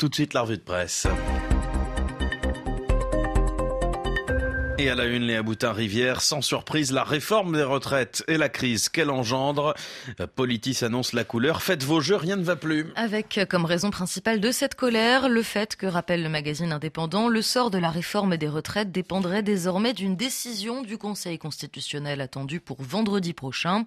Tout de suite, la revue de presse. Et à la une, Léa Boutin-Rivière, sans surprise, la réforme des retraites et la crise qu'elle engendre. Politis annonce la couleur. Faites vos jeux, rien ne va plus. Avec comme raison principale de cette colère, le fait que, rappelle le magazine indépendant, le sort de la réforme des retraites dépendrait désormais d'une décision du Conseil constitutionnel attendue pour vendredi prochain.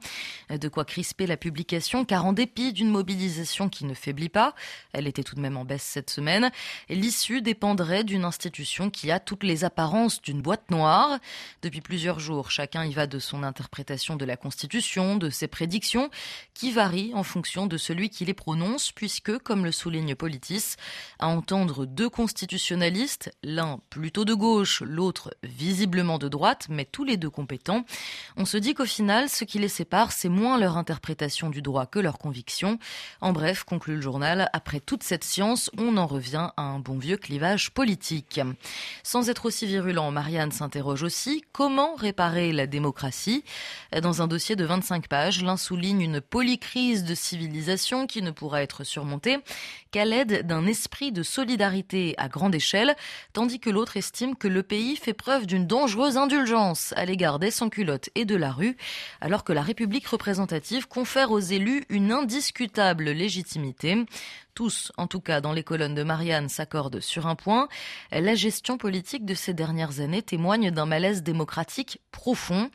De quoi crisper la publication, car en dépit d'une mobilisation qui ne faiblit pas, elle était tout de même en baisse cette semaine, l'issue dépendrait d'une institution qui a toutes les apparences d'une boîte noire depuis plusieurs jours, chacun y va de son interprétation de la Constitution, de ses prédictions, qui varient en fonction de celui qui les prononce, puisque, comme le souligne Politis, à entendre deux constitutionnalistes, l'un plutôt de gauche, l'autre visiblement de droite, mais tous les deux compétents, on se dit qu'au final, ce qui les sépare, c'est moins leur interprétation du droit que leur conviction. En bref, conclut le journal, après toute cette science, on en revient à un bon vieux clivage politique. Sans être aussi virulent, Marianne Saint interroge aussi comment réparer la démocratie? Dans un dossier de 25 pages, l'un souligne une polycrise de civilisation qui ne pourra être surmontée qu'à l'aide d'un esprit de solidarité à grande échelle, tandis que l'autre estime que le pays fait preuve d'une dangereuse indulgence à l'égard des sans-culottes et de la rue, alors que la République représentative confère aux élus une indiscutable légitimité. Tous, en tout cas dans les colonnes de Marianne, s'accordent sur un point. La gestion politique de ces dernières années témoigne d'un malaise démocratique profond.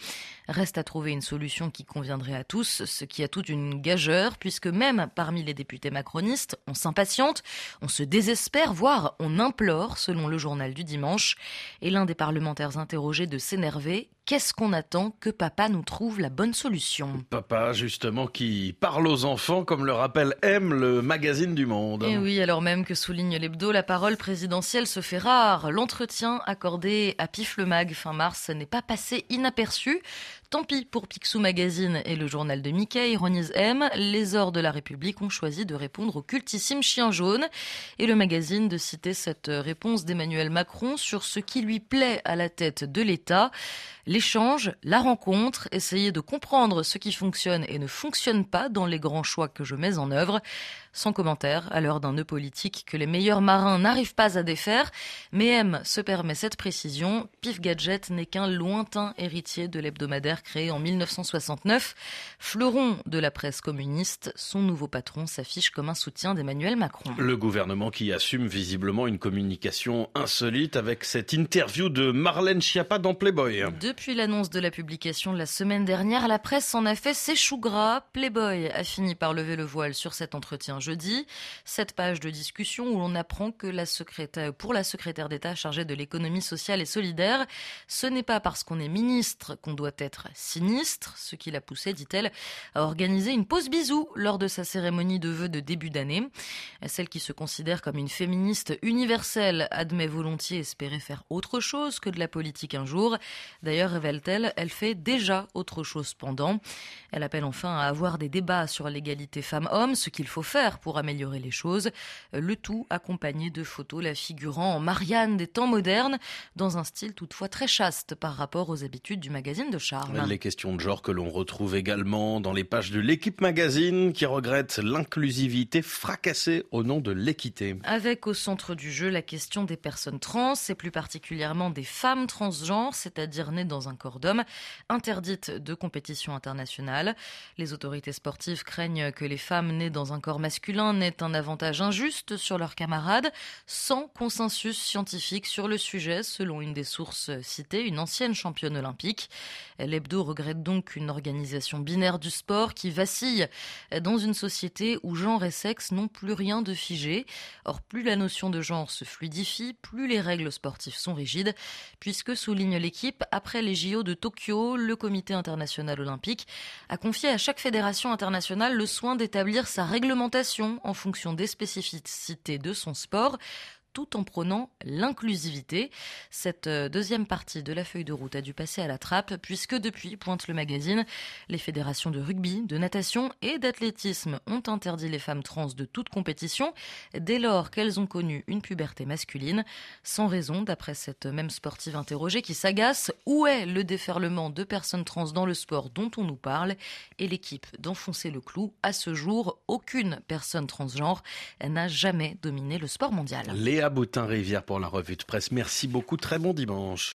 Reste à trouver une solution qui conviendrait à tous, ce qui a toute une gageure, puisque même parmi les députés macronistes, on s'impatiente, on se désespère, voire on implore, selon le journal du dimanche. Et l'un des parlementaires interrogés de s'énerver, Qu'est-ce qu'on attend que papa nous trouve la bonne solution? Papa, justement, qui parle aux enfants, comme le rappelle M, le magazine du monde. Et oui, alors même que souligne l'hebdo, la parole présidentielle se fait rare. L'entretien accordé à Pif le Mag fin mars n'est pas passé inaperçu. Tant pis pour Picsou Magazine et le journal de Mickey, ironise M. Les ors de la République ont choisi de répondre au cultissime chien jaune et le magazine de citer cette réponse d'Emmanuel Macron sur ce qui lui plaît à la tête de l'État. L'échange, la rencontre, essayer de comprendre ce qui fonctionne et ne fonctionne pas dans les grands choix que je mets en œuvre. Sans commentaire, à l'heure d'un nœud politique que les meilleurs marins n'arrivent pas à défaire, mais M se permet cette précision, Pif Gadget n'est qu'un lointain héritier de l'hebdomadaire créé en 1969. Fleuron de la presse communiste, son nouveau patron s'affiche comme un soutien d'Emmanuel Macron. Le gouvernement qui assume visiblement une communication insolite avec cette interview de Marlène Schiappa dans Playboy. Depuis l'annonce de la publication de la semaine dernière, la presse en a fait ses choux gras. Playboy a fini par lever le voile sur cet entretien jeudi. Cette page de discussion où l'on apprend que pour la secrétaire d'État chargée de l'économie sociale et solidaire, ce n'est pas parce qu'on est ministre qu'on doit être sinistre, ce qui l'a poussé, dit-elle, à organiser une pause bisou lors de sa cérémonie de vœux de début d'année. Celle qui se considère comme une féministe universelle admet volontiers espérer faire autre chose que de la politique un jour. D'ailleurs, révèle-t-elle, elle fait déjà autre chose pendant. Elle appelle enfin à avoir des débats sur l'égalité femmes-hommes, ce qu'il faut faire pour améliorer les choses. Le tout accompagné de photos la figurant en Marianne des temps modernes, dans un style toutefois très chaste par rapport aux habitudes du magazine de charme. Les questions de genre que l'on retrouve également dans les pages de l'équipe magazine qui regrette l'inclusivité fracassée au nom de l'équité. Avec au centre du jeu la question des personnes trans et plus particulièrement des femmes transgenres, c'est-à-dire nées dans un corps d'homme, interdites de compétition internationale. Les autorités sportives craignent que les femmes nées dans un corps masculin n'aient un avantage injuste sur leurs camarades, sans consensus scientifique sur le sujet, selon une des sources citées, une ancienne championne olympique. L'hebdo regrette donc une organisation binaire du sport qui vacille dans une société où genre et sexe n'ont plus rien de figé. Or, plus la notion de genre se fluidifie, plus les règles sportives sont rigides, puisque, souligne l'équipe, après les JO de Tokyo, le comité international olympique a confié à chaque fédération internationale le soin d'établir sa réglementation en fonction des spécificités de son sport tout en prônant l'inclusivité. Cette euh, deuxième partie de la feuille de route a dû passer à la trappe puisque depuis, pointe le magazine, les fédérations de rugby, de natation et d'athlétisme ont interdit les femmes trans de toute compétition dès lors qu'elles ont connu une puberté masculine. Sans raison, d'après cette même sportive interrogée qui s'agace, où est le déferlement de personnes trans dans le sport dont on nous parle? Et l'équipe d'enfoncer le clou, à ce jour, aucune personne transgenre n'a jamais dominé le sport mondial. Léa Boutin-Rivière pour la revue de presse. Merci beaucoup. Très bon dimanche.